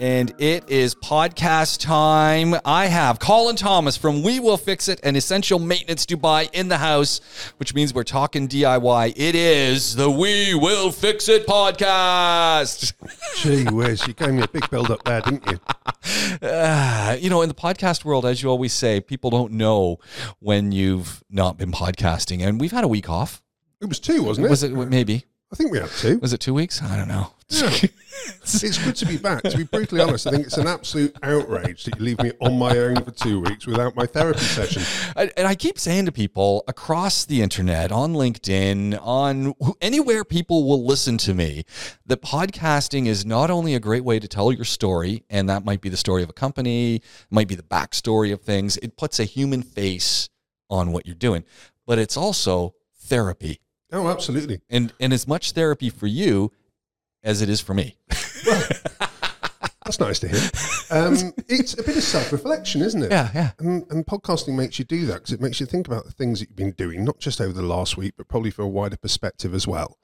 and it is podcast time. I have Colin Thomas from We Will Fix It and Essential Maintenance Dubai in the house, which means we're talking DIY. It is the We Will Fix It podcast. Gee whiz, you gave me a big build up there, didn't you? Uh, you know, in the podcast world, as you always say, people don't know when you've not been podcasting, and we've had a week off. It was two, wasn't it? Was it maybe? I think we had two. Was it two weeks? I don't know. Yeah. it's good to be back. To be brutally honest, I think it's an absolute outrage that you leave me on my own for two weeks without my therapy session. And and I keep saying to people across the internet, on LinkedIn, on anywhere people will listen to me, that podcasting is not only a great way to tell your story, and that might be the story of a company, might be the backstory of things. It puts a human face on what you're doing, but it's also therapy, Oh, absolutely. and and as much therapy for you as it is for me. That's nice to hear. Um, it's a bit of self reflection, isn't it? Yeah, yeah. And, and podcasting makes you do that because it makes you think about the things that you've been doing, not just over the last week, but probably for a wider perspective as well.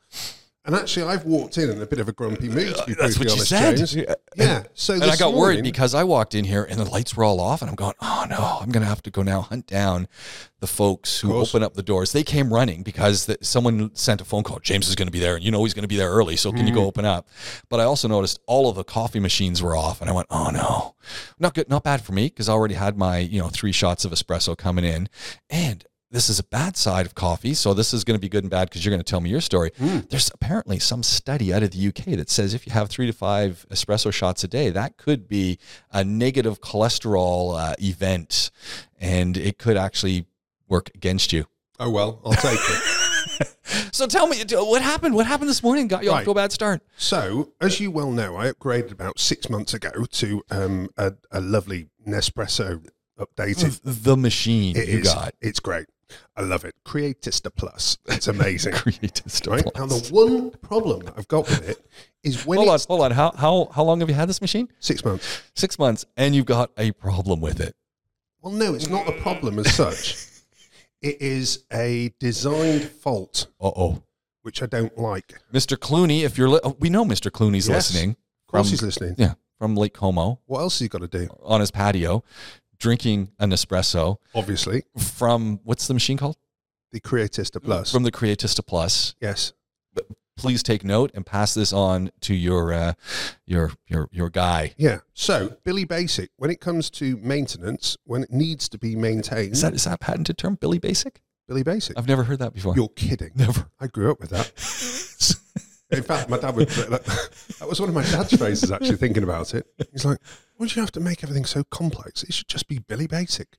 And actually, I've walked in in a bit of a grumpy mood. To be That's what you honest, said. James. Yeah. So And I got worried because I walked in here and the lights were all off, and I'm going, oh no, I'm going to have to go now hunt down the folks who open up the doors. They came running because the, someone sent a phone call. James is going to be there, and you know he's going to be there early, so can you Mm. go open up? But I also noticed all of the coffee machines were off, and I went, oh no, not good, not bad for me because I already had my you know three shots of espresso coming in, and this is a bad side of coffee, so this is going to be good and bad because you're going to tell me your story. Mm. There's apparently some study out of the UK that says if you have three to five espresso shots a day, that could be a negative cholesterol uh, event, and it could actually work against you. Oh, well, I'll take it. So tell me, what happened? What happened this morning? Got you off to a bad start. So, as you well know, I upgraded about six months ago to um, a, a lovely Nespresso updated. The machine It you is- got. It's great. I love it. Creatista Plus. It's amazing. Creatist right? Now, the one problem that I've got with it is when Hold on, hold on. How, how, how long have you had this machine? six months. Six months, and you've got a problem with it. Well, no, it's not a problem as such. It is a designed fault, Uh oh. which I don't like. Mr. Clooney, if you're, li- oh, we know Mr. Clooney's Yes. listening. course, From- he's listening. Yeah, from Lake Como What else has he got to do? on his patio, drinking an espresso Obviously, from what's the machine called? the Creatista Plus. From the Creatista Plus. yes. Please take note and pass this on to your uh, your your your guy. Yeah. So, Billy Basic, when it comes to maintenance, when it needs to be maintained, Is that is that a patented term? Billy Basic? Billy Basic. I've never heard that before. You're kidding. never. I grew up with that. In fact, my dad would. That was one of my dad's phrases. Actually, thinking about it, he's like, "Why do you have to make everything so complex? It should just be Billy Basic."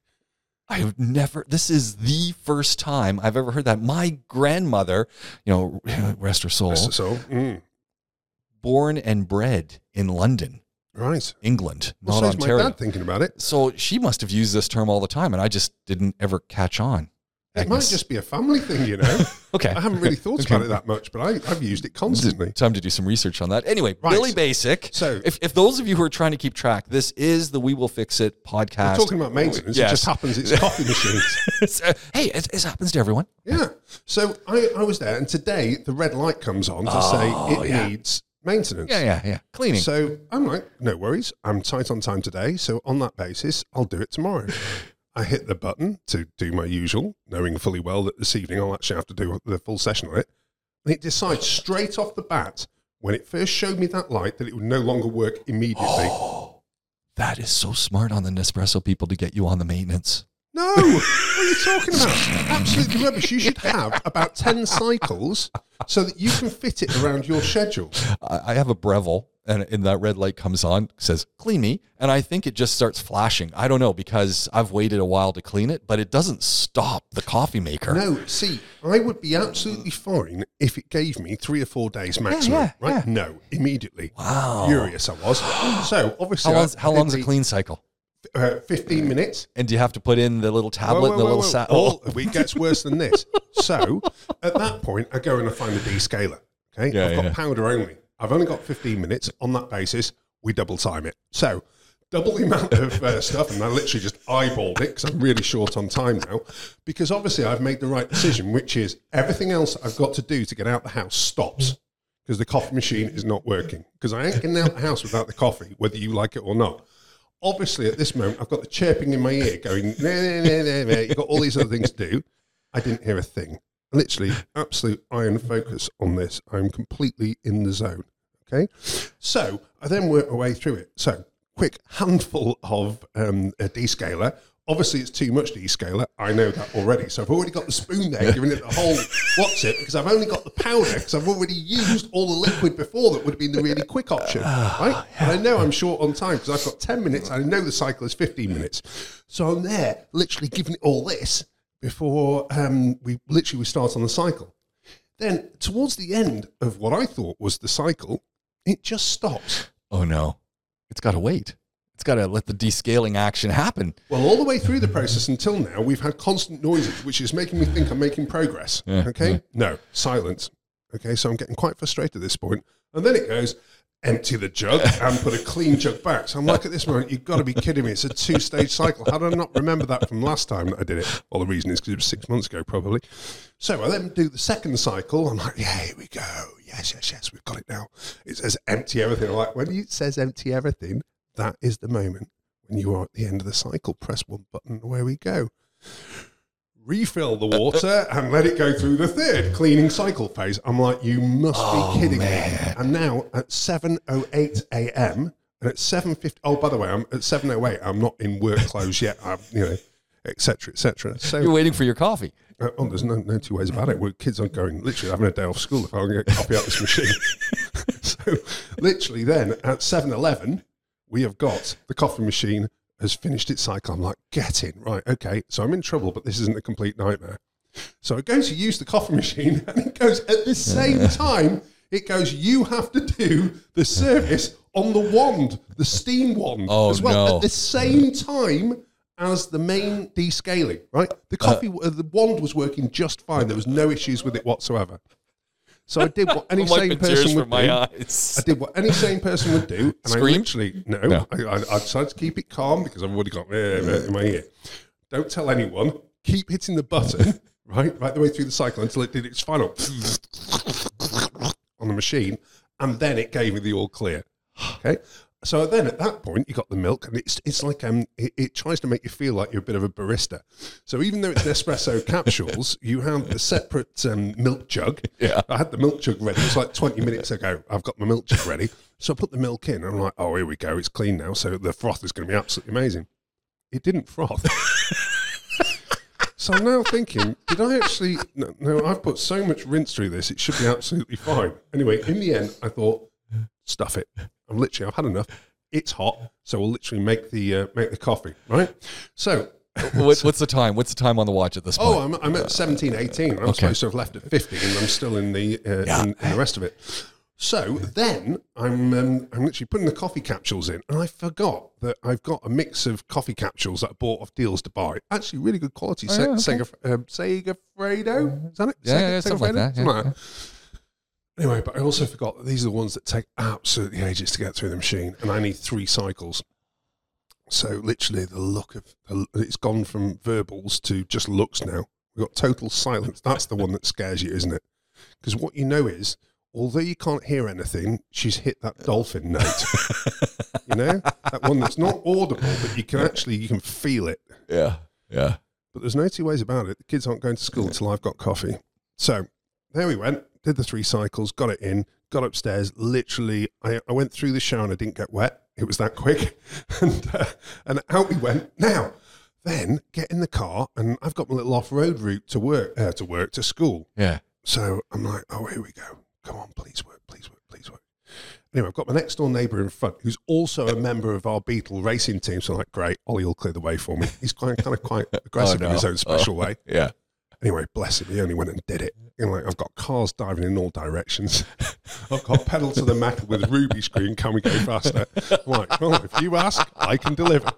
I've never. This is the first time I've ever heard that. My grandmother, you know, rest her soul, So, mm, born and bred in London, right. England, Well, not my Ontario. dad thinking about it. So she must have used this term all the time, and I just didn't ever catch on. It might just be a family thing, you know. okay. I haven't really thought Okay. about it that much, but I, I've used it constantly. Time to do some research on that. Anyway, Right. Billy Basic. So, If, if those of you who are trying to keep track, this is the We Will Fix It podcast. we're talking about maintenance. It just happens it's coffee machines. Uh, hey, it, it happens to everyone. Yeah. So I, I was there, and today the red light comes on to Oh, say it yeah. needs maintenance. Yeah, yeah, yeah. Cleaning. So I'm like, no worries. I'm tight on time today. So on that basis, I'll do it tomorrow. I hit the button to do my usual, knowing fully well that this evening I'll actually have to do the full session on it. And it decides straight off the bat, when it first showed me that light, that it would no longer work immediately. oh, that is so smart on the Nespresso people to get you on the maintenance. No, what are you talking about? Absolutely rubbish. You should have about 10 cycles so that you can fit it around your schedule. I, I have a Breville, and, and that red light comes on, says clean me, and I think it just starts flashing. I don't know because I've waited a while to clean it, but it doesn't stop the coffee maker. No, see, I would be absolutely fine if it gave me three or four days maximum. yeah, right? yeah. No, immediately. Wow. Furious I was. So obviously, How long's, how long's a clean cycle? Uh, Fifteen minutes. And do you have to put in the little tablet Whoa, and the whoa, little whoa, sa- whoa. oh. It gets worse than this. So at that point, I go and I find a descaler. Okay, Yeah, I've got yeah. powder only. I've only got 15 minutes. On that basis, we double time it. So double the amount of uh, stuff, and I literally just eyeballed it because I'm really short on time now. Because obviously, I've made the right decision, which is everything else I've got to do to get out the house stops. because the coffee machine is not working. Because I ain't getting out the house without the coffee, whether you like it or not. Obviously, at this moment, I've got the chirping in my ear going, nah, nah, nah, nah, nah. you've got all these other things to do. I didn't hear a thing. Literally, absolute iron focus on this. I'm completely in the zone. Okay. So I then work my way through it. So, quick handful of um, a descaler. Obviously, it's too much descaler. I know that already. So I've already got the spoon there, giving it the whole what's it, because I've only got the powder, because I've already used all the liquid before that would have been the really quick option. Right? And I know I'm short on time because I've got 10 minutes. I know the cycle is 15 minutes. So I'm there, literally giving it all this before um, we literally we start on the cycle. Then towards the end of what I thought was the cycle, it just stops. Oh no, it's got to wait. It's got to let the descaling action happen. Well, all the way through the process until now, we've had constant noises, which is making me think I'm making progress. Yeah, okay? yeah. No, silence. Okay, so I'm getting quite frustrated at this point. And then it goes, empty the jug and put a clean jug back. So I'm like, at this moment, you've got to be kidding me. It's a two stage cycle. How did I not remember that from last time that I did it? Well, the reason is because it was six months ago, probably. So I then do the second cycle. I'm like, yeah, here we go. Yes, yes, yes, we've got it now. It says empty everything. I'm like, when it says empty everything, that is the moment when you are at the end of the cycle. Press one button, away we go. Refill the water and let it go through the third cleaning cycle phase. I'm like, you must Oh, be kidding man. me. And now at 7.08 a.m., and at 7.50, oh, by the way, I'm at 7.08, I'm not in work clothes yet. I'm, you know, et cetera, et cetera. So You're waiting for your coffee. uh, oh, there's no, no two ways about it. Well, kids aren't going, literally having a day off school if I can get coffee out this machine. so, literally, then at 7.11, we have got the coffee machine has finished its cycle. I'm like, get in. Right, okay. So I'm in trouble, but this isn't a complete nightmare. So I go to use the coffee machine, and it goes at the same time. It goes, you have to do the service on the wand, the steam wand, Oh, as well no. at the same time as the main descaling. Right, the coffee, uh, the wand was working just fine. There was no issues with it whatsoever. So I did what any sane person would do. I did what any sane person would do, and I literally no, No. I, I, I decided to keep it calm because I've already got eh, in my ear. Don't tell anyone. Keep hitting the button right, right the way through the cycle until it did its final on the machine, and then it gave me the all clear. Okay. So then at that point, you got the milk, and it's it's like um, it, it tries to make you feel like you're a bit of a barista. So even though it's Nespresso capsules, you have the separate um, milk jug. Yeah. I had the milk jug ready. It's like 20 minutes ago. I've got my milk jug ready. So I put the milk in. And I'm like, oh, here we go. It's clean now. So the froth is going to be absolutely amazing. It didn't froth. so I'm now thinking, did I actually? No, no, I've put so much rinse through this. It should be absolutely fine. Anyway, in the end, I thought, stuff it. I'm literally, I've had enough. It's hot, so we'll literally make the uh, make the coffee, right? So What, what's the time? What's the time on the watch at this point? Oh, I'm, I'm at 17, 18. I'm Okay. supposed to have left at 50, and I'm still in the uh, Yeah. in, in the rest of it. So then I'm um, I'm literally putting the coffee capsules in, and I forgot that I've got a mix of coffee capsules that I bought off deals to buy. Actually, really good quality. Oh, Se- yeah, okay. Sega, um, Segafredo, is that it? Yeah, Sega- yeah, something like Segafredo? that, Something yeah, like that. Anyway, but I also forgot that these are the ones that take absolutely ages to get through the machine, and I need three cycles. So literally, the look of it's gone from verbals to just looks now. We've got total silence. That's the one that scares you, isn't it? Because what you know is, although you can't hear anything, she's hit that dolphin note. you know that one that's not audible, but you can actually you can feel it. yeah, yeah. But there's no two ways about it. The kids aren't going to school until I've got coffee. So there we went. Did the three cycles, got it in, got upstairs. Literally, I, I went through the shower and I didn't get wet. It was that quick. and, uh, and out we went. Now, then get in the car and I've got my little off road route to work, uh, to work, to school. Yeah. So I'm like, oh, here we go. Come on, please work, please work, please work. Anyway, I've got my next door neighbour in front who's also a member of our Beetle racing team. So I'm like, great, Ollie will clear the way for me. He's quite, kind of quite aggressive Oh, in his own special way. Yeah. Anyway, bless him, he only went and did it. You know, like I've got cars diving in all directions. I've got pedal to the metal with ruby screen. Can we go faster? I'm like, well, if you ask, I can deliver.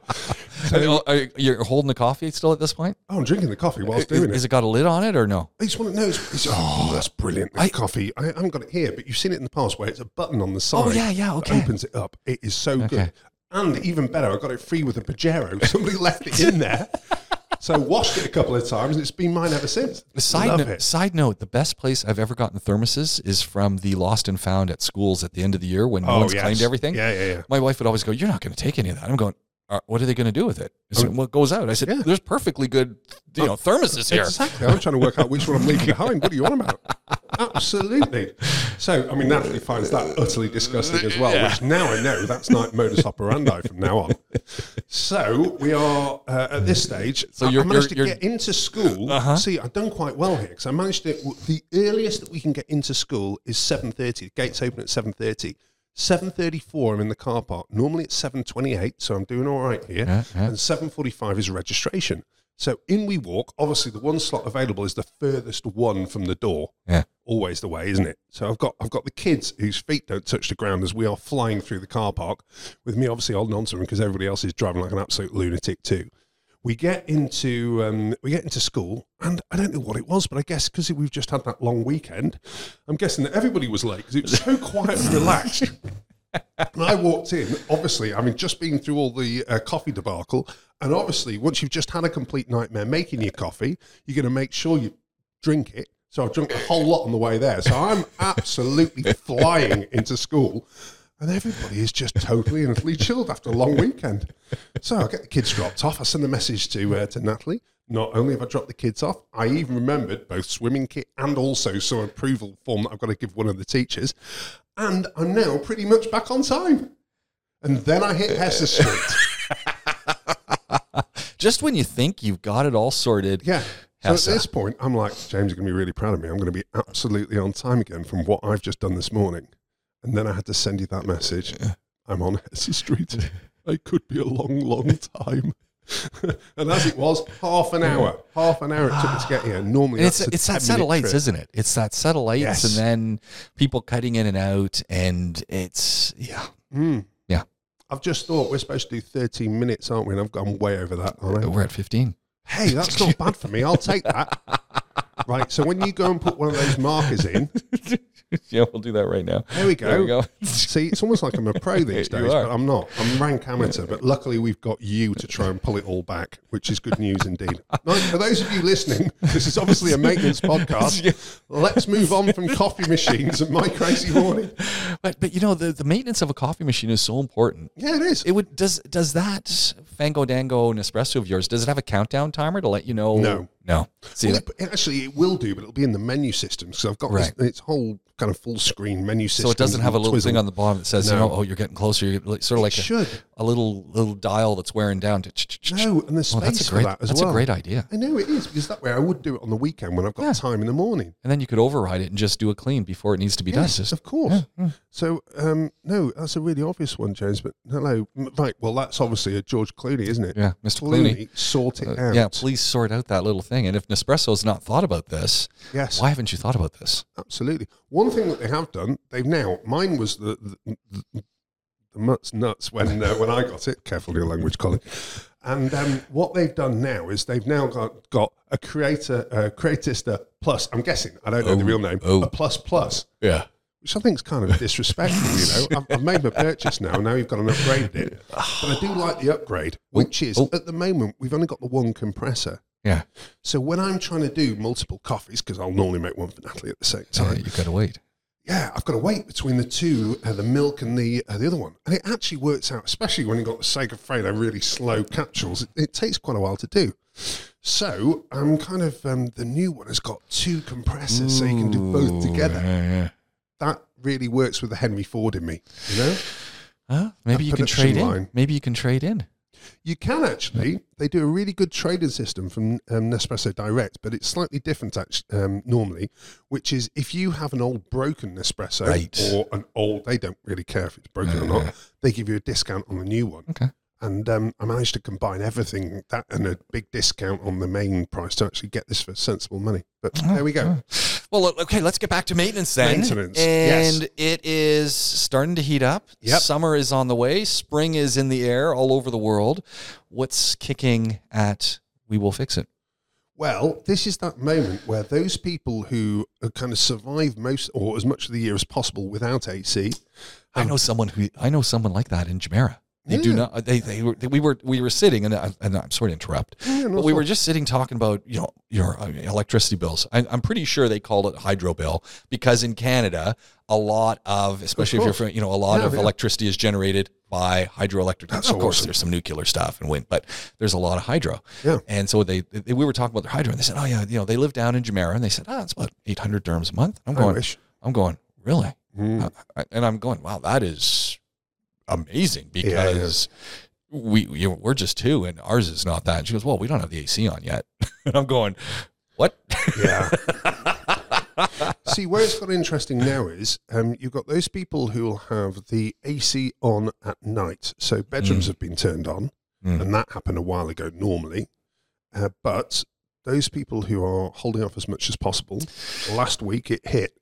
So, uh, are you- you're holding the coffee still at this point? Oh, I'm drinking the coffee whilst doing is it. it got a lid on it or no? I just want to know. It's, it's- oh, that's brilliant. The coffee. I haven't got it here, but you've seen it in the past where it's a button on the side. Oh, yeah, yeah, okay. opens it up. It is so Okay. good. And even better, I got it free with a Pajero. Somebody left it in there. So I washed it a couple of times, and it's been mine ever since. Side Love note, it. side note, the best place I've ever gotten thermoses is from the lost and found at schools at the end of the year when oh, no Oh, one's yes. claimed everything. Yeah, yeah, yeah. My wife would always go, "You're not going to take any of that." I'm going, "Uh, "What are they going to do with it?" I said, "What goes out?" I said, Oh. Yeah. "There's perfectly good, you know, thermoses here." Exactly. I'm trying to work out which one I'm leaving behind. What are you on about? Absolutely. So, I mean, Natalie finds that utterly disgusting as well, which now I know that's not modus operandi from now on. So, we are uh, at this stage. So I- you're- I managed you're- to get into school. Uh-huh. See, I've done quite well here because I managed to. The earliest that we can get into school is 7.30. Gates open at 7.30. 7.34 I'm in the car park. Normally it's 7.28, so I'm doing all right here. Yeah, yeah. And 7.45 is registration. So in we walk. Obviously, the one slot available is the furthest one from the door. Yeah. Always the way, isn't it? So I've got I've got the kids whose feet don't touch the ground as we are flying through the car park, with me obviously holding on to them because everybody else is driving like an absolute lunatic too. We get into um, we get into school, and I don't know what it was, but I guess because we've just had that long weekend, I'm guessing that everybody was late because it was so quiet and relaxed. And I walked in, obviously, I mean, just been through all the uh, coffee debacle. And obviously, once you've just had a complete nightmare making your coffee, you're going to make sure you drink it. So I've drunk a whole lot on the way there. So I'm absolutely flying into school. And everybody is just totally and utterly chilled after a long weekend. So I get the kids dropped off. I send a message to uh, to Natalie. Not only have I dropped the kids off, I even remembered both swimming kit and also some approval form that I've got to give one of the teachers. And I'm now pretty much back on time. And then I hit Hessa Street. Just when you think you've got it all sorted, Yeah. So at this point, I'm like, James is going to be really proud of me. I'm going to be absolutely on time again from what I've just done this morning. And then I had to send you that message. I'm on Hessa Street. It could be a long, long time. and as it was, half an hour. Half an hour it took me to get here. Normally, it's a it's that 10-minute satellites, trip. isn't it? It's that satellites, Yes. and then people cutting in and out, and it's yeah. Mm. Yeah. I've just thought we're supposed to do 13 minutes, aren't we? And I've gone way over that, aren't We're at fifteen. Hey, that's not bad for me. I'll take that. Right. So when you go and put one of those markers in, yeah, we'll do that right now. there we go. There we go. See, it's almost like I'm a pro these days, but I'm not. I'm rank amateur. But luckily, we've got you to try and pull it all back, which is good news indeed. Now, for those of you listening, this is obviously a maintenance podcast. Let's move on from coffee machines and my crazy morning. But but you know the, the maintenance of a coffee machine is so important. Yeah, it is. It would does does that Fango Dango Nespresso of yours does it have a countdown timer to let you know? No. No. See Well, it- actually, it will do, but it'll be in the menu system because I've got Right. this, its whole kind of full screen menu system. So it doesn't have a little thing on the bottom that says, you know, oh, you're getting closer. You're like- sort of like It a, should. a little little dial that's wearing down. To No, and the space Oh, that's a for great. that as that's well. a great idea. I know it is because that way I would do it on the weekend when I've got Yeah. time in the morning. And then you could override it and just do a clean before it needs to be Yes, done. Just of course. So, um, no, that's a really obvious one, James. But hello, right? Well, that's obviously a George Clooney, isn't it? yeah, Mr. Clooney. sort it Uh, out. yeah, please sort out that little thing. And if Nespresso's not thought about this, Yes, why haven't you thought about this? absolutely. One thing that they have done, they've now. Mine was the the, the, the nuts nuts when uh, when I got it. Careful your language, Colin. And um, what they've done now is they've now got got a creator uh, creatista plus. I'm guessing I don't know the Oh, real name. oh. A plus plus. Yeah. which I think is kind of disrespectful. You know, I've, I've made my purchase now. Now you've got an upgraded it, but I do like the upgrade, which is oh. at the moment we've only got the one compressor. Yeah. So when I'm trying to do multiple coffees, because I'll normally make one for Natalie at the same time, you've got to wait. yeah, I've got to wait between the two, uh, the milk and the uh, the other one, and it actually works out, especially when you've got the Segafredo really slow capsules. It, it takes quite a while to do. So I'm kind of um, the new one has got two compressors, so you can do both together. Yeah, yeah. That really works with the Henry Ford in me, you know. Huh? Maybe That you can trade in. Maybe you can trade in. You can actually. They do a really good trading system from um, Nespresso Direct, but it's slightly different actually, um, normally, which is if you have an old broken Nespresso Right. or an old, they don't really care if it's broken or not, they give you a discount on the new one. Okay. And um, I managed to combine everything that and a big discount on the main price to actually get this for sensible money. But there we go. Well, okay, let's get back to maintenance then. Maintenance, And yes. it is starting to heat up. Yep. Summer is on the way. Spring is in the air all over the world. What's kicking at We Will Fix It? Well, this is that moment where those people who kind of survive most or as much of the year as possible without AC I um, know someone who I know someone like that in Jumeirah. They do not. They they were. We were we were sitting, and, I, and I'm sorry to interrupt, Yeah, no, but we were just sitting talking about you know your uh, electricity bills. I, I'm pretty sure they called it hydro bill because in Canada, a lot of especially if you're from you know a lot Yeah, of yeah. electricity is generated by hydroelectric. That's of course, there's some nuclear stuff and wind, but there's a lot of hydro. Yeah. And so they, they we were talking about their hydro, and they said, oh yeah, you know they live down in Jumeirah, and they said, ah, it's about 800 dirhams a month. I'm I going. I'm going, really? Mm. Uh, and I'm going, wow, that is amazing Yeah, yeah. because we you know, we're just two and ours is not that. And she goes, well, we don't have the AC on yet. and I'm going, what? Yeah. See, where it's got interesting now is um, you've got those people who will have the AC on at night. So bedrooms Mm. have been turned on, Mm. and that happened a while ago normally. Uh, but those people who are holding off as much as possible, last week it hit.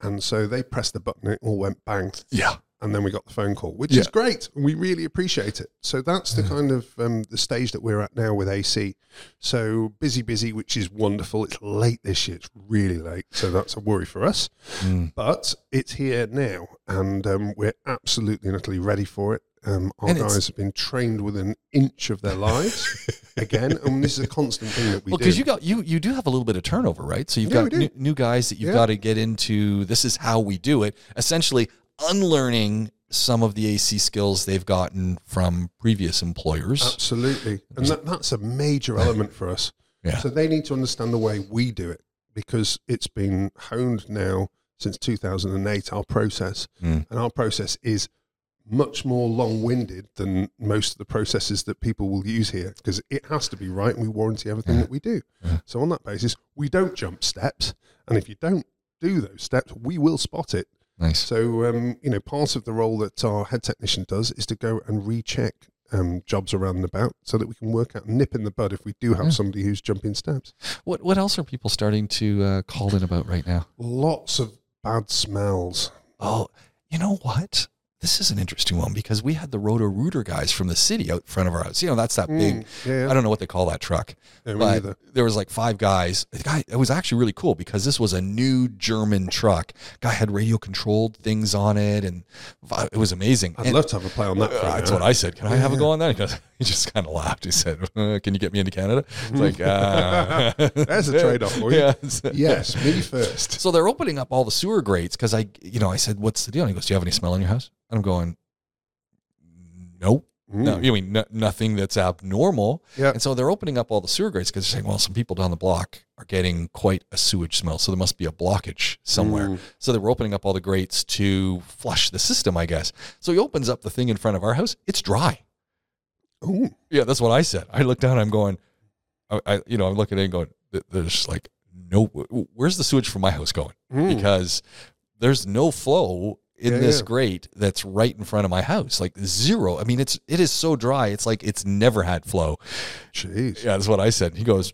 And so they pressed the button, it all went bang. yeah. And then we got the phone call, which Yeah. is great. We really appreciate it. So that's the kind of um, the stage that we're at now with AC. So busy, busy, which is wonderful. It's late this year; it's really late, so that's a worry for us. Mm. But it's here now, and um, we're absolutely and utterly ready for it. Um, our And guys have been trained within an inch of their lives again, and this is a constant thing that we Well, do. because you got you you do have a little bit of turnover, right? So you've Yeah, got new, new guys that you've Yeah. got to get into. This is how we do it. Essentially, unlearning some of the AC skills they've gotten from previous employers. Absolutely. And that, that's a major element for us. Yeah. So they need to understand the way we do it because it's been honed now since 2008, our process. Mm. And our process is much more long winded than most of the processes that people will use here because it has to be right and we warranty everything that we do. Yeah. So, on that basis, we don't jump steps. And if you don't do those steps, we will spot it Nice. so, um, you know, part of the role that our head technician does is to go and recheck um, jobs around and about so that we can work out, nip in the bud if we do have Yeah. somebody who's jumping steps. What what else are people starting to uh, call in about right now? Lots of bad smells. Oh, you know what? This is an interesting one because we had the Roto Rooter guys from the city out front of our house. You know, that's that big. Mm, yeah, I don't know what they call that truck. yeah, but there was like five guys. The guy, it was actually really cool because this was a new German truck. Guy had radio controlled things on it, and it was amazing. I'd And- love to have a play on that. uh, that's what I said. Can I have a go on that? He, goes, he just kind of laughed. He said, uh, "Can you get me into Canada?" It's like, uh, There's a trade-off for you. Yeah. Yes, me first. So they're opening up all the sewer grates because I, you know, I said, "What's the deal?" And he goes, "Do you have any smell in your house?" And I'm going, "Nope." No, Mm. you mean no, nothing that's abnormal. Yeah. And so they're opening up all the sewer grates because they're saying, well, some people down the block are getting quite a sewage smell. So there must be a blockage somewhere. Mm. So they were opening up all the grates to flush the system, I guess. So he opens up the thing in front of our house. It's dry. Ooh. Yeah, that's what I said. I look down. I'm going, I, I you know, I'm looking and going, there's like no, where's the sewage from my house going? Mm. Because there's no flow in Yeah, this yeah. grate that's right in front of my house. Like zero. I mean, it's it is so dry. It's like it's never had flow. Jeez. Yeah, that's what I said. He goes,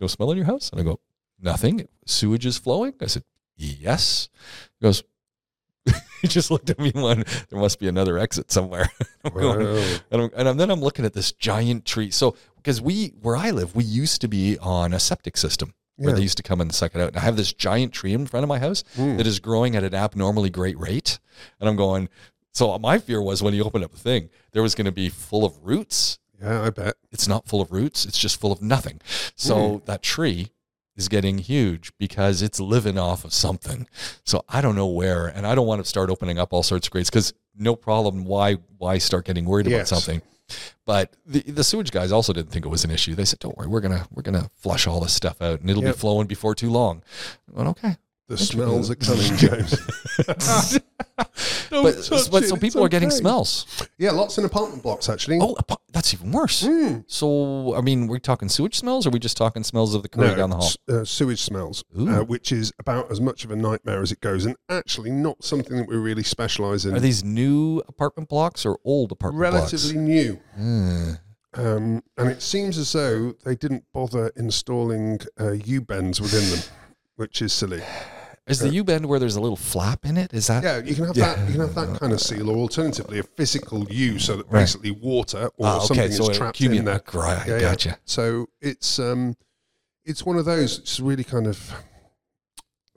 No smell in your house? And I go, Nothing. Sewage is flowing? I said, Yes. He goes, He just looked at me and went, There must be another exit somewhere. I'm going, Wow. and, I'm, and I'm- then I'm looking at this giant tree. So, because we, where I live, we used to be on a septic system where they used to come and suck it out. And I have this giant tree in front of my house Mm. that is growing at an abnormally great rate. And I'm going, so my fear was when you open up the thing, there was going to be full of roots Yeah, I bet. it's not full of roots it's just full of nothing so that tree is getting huge because it's living off of something. So i don't know where and i don't want to start opening up all sorts of grades because no problem. Why why start getting worried about something? But the, the sewage guys also didn't think it was an issue. They said don't worry we're gonna we're gonna flush all this stuff out and it'll Yep. be flowing before too long. I went, okay The smells are coming, James. Don't but, touch but it, so it's people are getting smells Yeah, lots in apartment blocks, actually. oh apo- that's even worse Mm. so i mean we're talking sewage smells or are we just talking smells of the curry down the hall s- Uh, sewage smells, Ooh. uh, which is about as much of a nightmare as it goes, and actually not something that we really specialise in. Are these new apartment blocks or old apartment blocks? relatively new? blocks? Mm. Um, and it seems as though they didn't bother installing uh, U bends within them, which is silly. Is the U bend where there's a little flap in it? Is that? Yeah, you can have Yeah. that. You can have that kind of seal, or alternatively, a physical U, so that Right. basically water or Ah, something okay, so is trapped in there. Right, Yeah, yeah. gotcha. So it's um, it's one of those. It's really kind of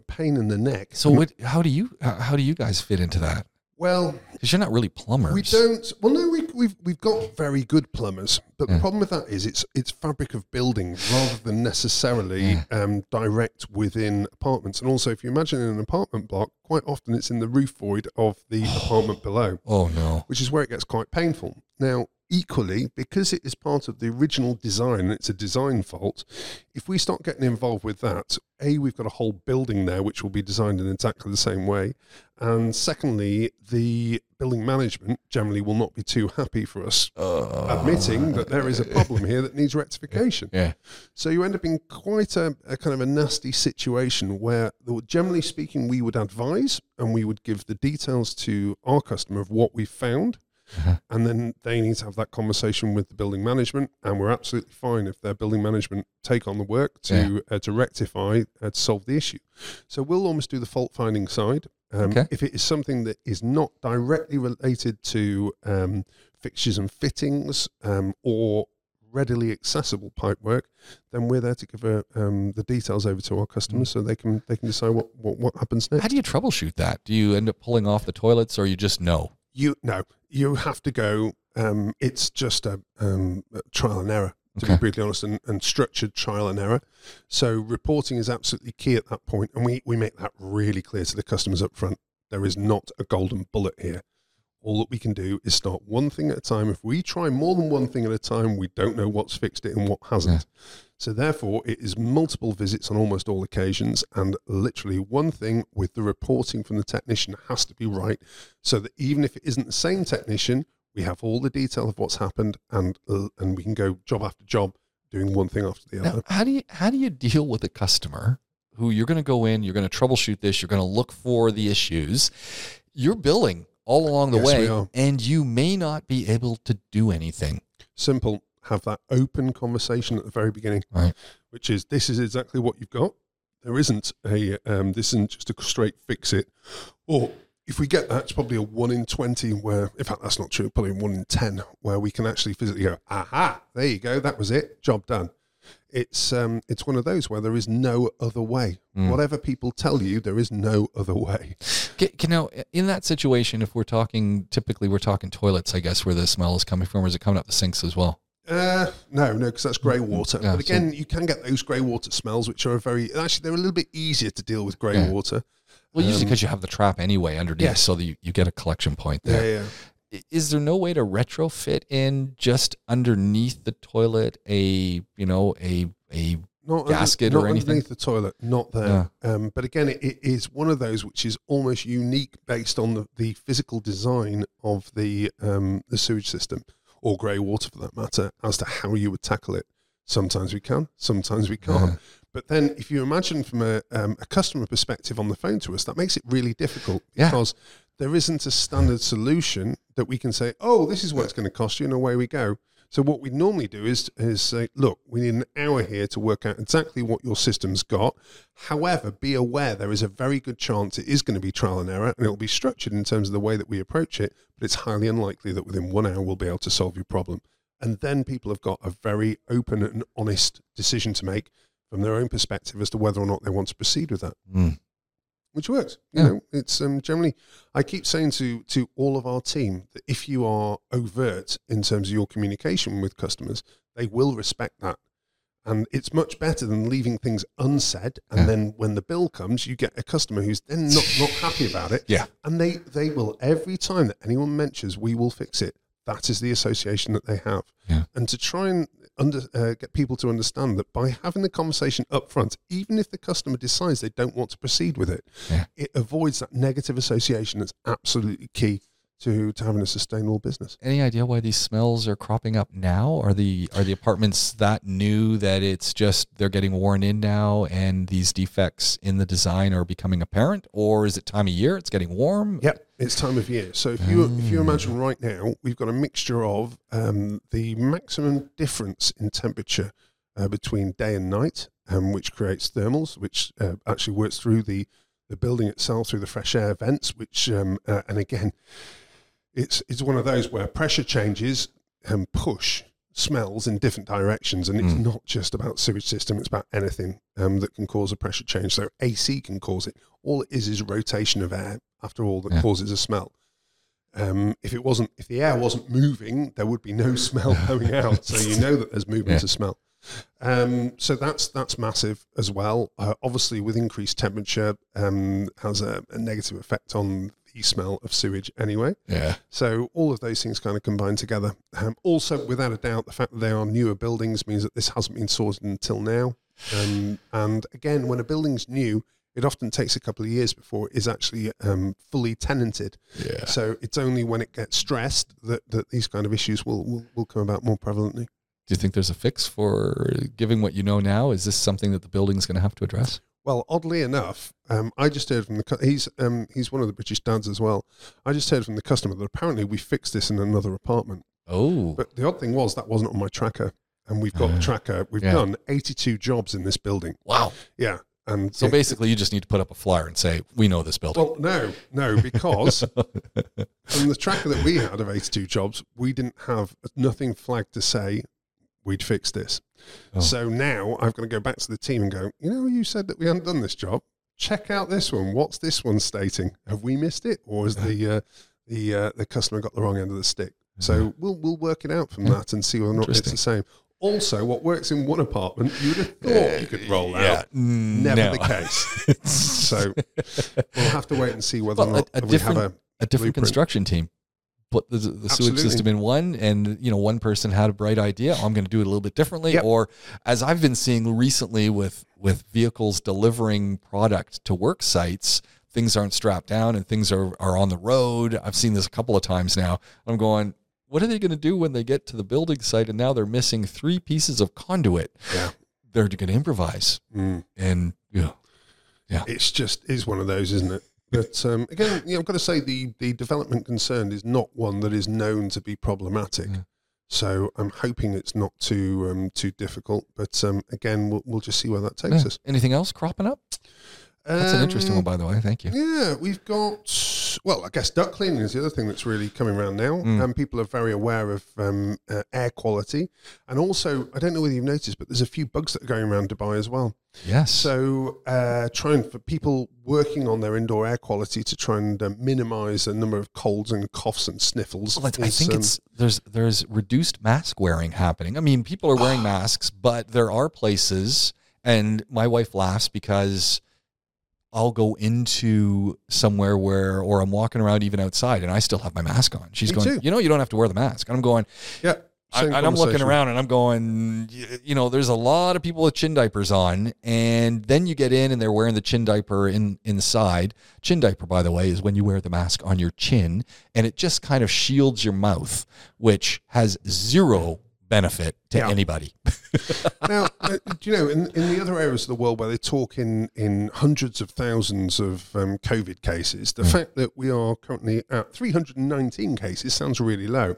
pain in the neck. So what? How do you? How, how do you guys fit into that? Well, Because you're not really plumbers. we don't. Well, no, we, we've we've got very good plumbers, but Yeah. the problem with that is it's it's fabric of building rather than necessarily Yeah. um, direct within apartments. And also, if you imagine in an apartment block, quite often it's in the roof void of the apartment below. Oh no. which is where it gets quite painful. Now, equally, because it is part of the original design and it's a design fault, if we start getting involved with that, A, we've got a whole building there which will be designed in exactly the same way. And secondly, the building management generally will not be too happy for us oh. admitting that there is a problem here that needs rectification. Yeah. So you end up in quite a, a kind of a nasty situation where, generally speaking, we would advise and we would give the details to our customer of what we found, Uh-huh. and then they need to have that conversation with the building management, and we're absolutely fine if their building management take on the work to uh, to rectify uh, to solve the issue. So we'll almost do the fault finding side. Um, Okay. If it is something that is not directly related to um, fixtures and fittings um, or readily accessible pipe work, then we're there to give uh, um, the details over to our customers so they can they can decide what, what, what happens next. How do you troubleshoot that? Do you end up pulling off the toilets, or you just know? You no, you have to go. Um, it's just a, um, a trial and error, to Okay. be brutally honest, and, and structured trial and error. So reporting is absolutely key at that point, and we we make that really clear to the customers up front. There is not a golden bullet here. All that we can do is start one thing at a time. If we try more than one thing at a time, we don't know what's fixed it and what hasn't. So therefore, it is multiple visits on almost all occasions, and literally one thing with the reporting from the technician has to be right, so that even if it isn't the same technician, we have all the detail of what's happened, and uh, and we can go job after job doing one thing after the Now, other. how do you how do you deal with a customer who you're going to go in, you're going to troubleshoot this, you're going to look for the issues, you're billing all along the Yes, way, and you may not be able to do anything. Simple. Have that open conversation at the very beginning, Right. which is this is exactly what you've got. There isn't a um, this isn't just a straight fix it, or if we get that, it's probably a one in twenty. Where in fact that's not true. Probably one in ten where we can actually physically go, aha, there you go, that was it, job done. It's um, it's one of those where there is no other way. Mm. Whatever people tell you, there is no other way. Can, can now in that situation, if we're talking, typically we're talking toilets, I guess, where the smell is coming from, or is it coming up the sinks as well? Uh, no, no, because that's grey water. Yeah, but again, you can get those grey water smells, which are very actually they're a little bit easier to deal with grey Yeah. water. Well, usually Um, because you have the trap anyway underneath, yes. so that you, you get a collection point Yeah, there. yeah. Is there no way to retrofit in just underneath the toilet a you know a a Not Gasket under, or anything? underneath the toilet, not there. Um, but again, it, it is one of those which is almost unique based on the, the physical design of the um, the sewage system or grey water for that matter, as to how you would tackle it. Sometimes we can, sometimes we can't. Uh-huh. But then, if you imagine from a, um, a customer perspective on the phone to us, that makes it really difficult Yeah. because there isn't a standard solution that we can say, "Oh, this is what it's going to cost you," and away we go. So what we normally do is is say, "Look, we need an hour here to work out exactly what your system's got. However, be aware there is a very good chance it is going to be trial and error, and it will be structured in terms of the way that we approach it. But it's highly unlikely that within one hour we'll be able to solve your problem." And then people have got a very open and honest decision to make from their own perspective as to whether or not they want to proceed with that Mm. Which works. You Yeah. know, it's um, generally. I keep saying to to all of our team that if you are overt in terms of your communication with customers, they will respect that, and it's much better than leaving things unsaid. And Yeah. then when the bill comes, you get a customer who's then not not happy about it. Yeah. and they they will every time that anyone mentions we will fix it. That is the association that they have, Yeah. and to try and under, uh, get people to understand that by having the conversation up front, even if the customer decides they don't want to proceed with it, Yeah. it avoids that negative association that's absolutely key to, to having a sustainable business. Any idea why these smells are cropping up now? Are the are the apartments that new that it's just they're getting worn in now, and these defects in the design are becoming apparent, or is it time of year? It's getting warm. Yep, it's time of year. So if you if you imagine right now, we've got a mixture of um, the maximum difference in temperature uh, between day and night, um, which creates thermals, which uh, actually works through the the building itself through the fresh air vents. Which um, uh, and again, it's it's one of those where pressure changes and push smells in different directions, and it's Mm. not just about sewage system; it's about anything um, that can cause a pressure change. So AC can cause it. All it is is rotation of air. After all, that Yeah. causes a smell. Um, if it wasn't, if the air wasn't moving, there would be no smell going out. So you know that there's movement Yeah. to smell. Um, so that's that's massive as well. Uh, obviously, with increased temperature, um, has a, a negative effect on the smell of sewage anyway. Yeah. So all of those things kind of combine together. Um, also, without a doubt, the fact that they are newer buildings means that this hasn't been sorted until now. Um, and again, when a building's new, it often takes a couple of years before it is actually um, fully tenanted. Yeah. So it's only when it gets stressed that, that these kind of issues will, will, will come about more prevalently. Do you think there's a fix for giving what you know now? Is this something that the building's going to have to address? Well, oddly enough, um, I just heard from the he's um, he's one of the British dads as well. I just heard from the customer that apparently we fixed this in another apartment. Oh. But the odd thing was that wasn't on my tracker, and we've got Ah. the tracker. We've Yeah. done 82 jobs in this building. wow. Yeah, and So yeah, basically, you just need to put up a flyer and say, "We know this building." well, no, no, because from the tracker that we had of 82 jobs, we didn't have nothing flagged to say we'd fix this. Oh. So now I've got to go back to the team and go, you know, you said that we hadn't done this job. Check out this one. What's this one stating? Have we missed it, or has the uh, the uh, the customer got the wrong end of the stick? So we'll we'll work it out from that and see whether or not it's the same. Also, what works in one apartment, you would have thought you uh, could roll yeah. out. Mm, Never No. the case. So we'll have to wait and see whether Well, or not a- a we have different- a a different Blueprint. construction team put the, the sewage Absolutely. system in one and you know one person had a bright idea i'm going to do it a little bit differently Yep. or as i've been seeing recently with with vehicles delivering product to work sites things aren't strapped down and things are, are on the road i've seen this a couple of times now i'm going what are they going to do when they get to the building site and now they're missing three pieces of conduit Yeah. they're going to improvise Mm. and yeah. know, It's just is one of those, isn't it? But um, again, you know, I've got to say the the development concerned is not one that is known to be problematic. Yeah. So I'm hoping it's not too um, too difficult. But um, again, we'll, we'll just see where that takes yeah. us. anything else cropping up that's an interesting one Um, by the way thank you Yeah, we've got. Well, I guess duct cleaning is the other thing that's really coming around now, Mm. and people are very aware of um, uh, air quality, and also I don't know whether you've noticed, but there's a few bugs that are going around Dubai as well. yes So, uh, trying for people working on their indoor air quality to try and uh, minimise the number of colds and coughs and sniffles. Well, I- I think um, it's there's there's reduced mask wearing happening. I mean, people are wearing masks, but there are places, and my wife laughs because I'll go into somewhere where, or I'm walking around even outside, and I still have my mask on. She's Me going, too. you know, you don't have to wear the mask. And I'm going, yeah. I, and I'm looking around, and I'm going, you know, there's a lot of people with chin diapers on, and then you get in, and they're wearing the chin diaper in inside. Chin diaper, by the way, is when you wear the mask on your chin, and it just kind of shields your mouth, which has zero benefit to Yeah. anybody. now, uh, do you know, in, in the other areas of the world where they talk in, in hundreds of thousands of um, COVID cases, the Mm. fact that we are currently at 319 cases sounds really low.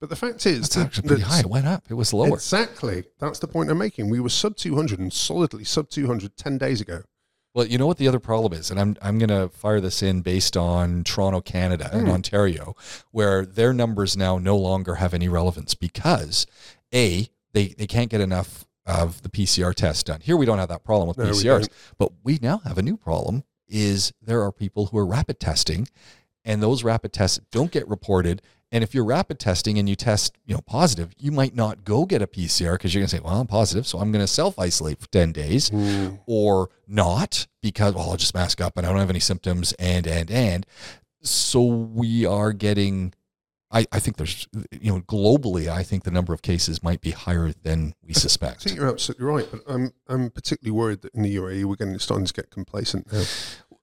But the fact is It's that, actually pretty high. It went up. It was lower. Exactly. That's the point I'm making. We were sub 200 and solidly sub 200 10 days ago. Well, you know what the other problem is, and I'm I'm going to fire this in based on Toronto, Canada, and Hmm. Ontario, where their numbers now no longer have any relevance because a they they can't get enough of the PCR test done. Here we don't have that problem with No, PCRs, don't. but we now have a new problem. Is there are people who are rapid testing, and those rapid tests don't get reported. And if you're rapid testing and you test, you know, positive, you might not go get a PCR because you're going to say, "Well, I'm positive, so I'm going to self isolate for ten days." Hmm. or not because well I'll just mask up and I don't have any symptoms and and and so we are getting I, I think there's you know globally I think the number of cases might be higher than we uh, suspect. I think you're absolutely right, but I'm I'm particularly worried that in the UAE we're getting starting to get complacent now,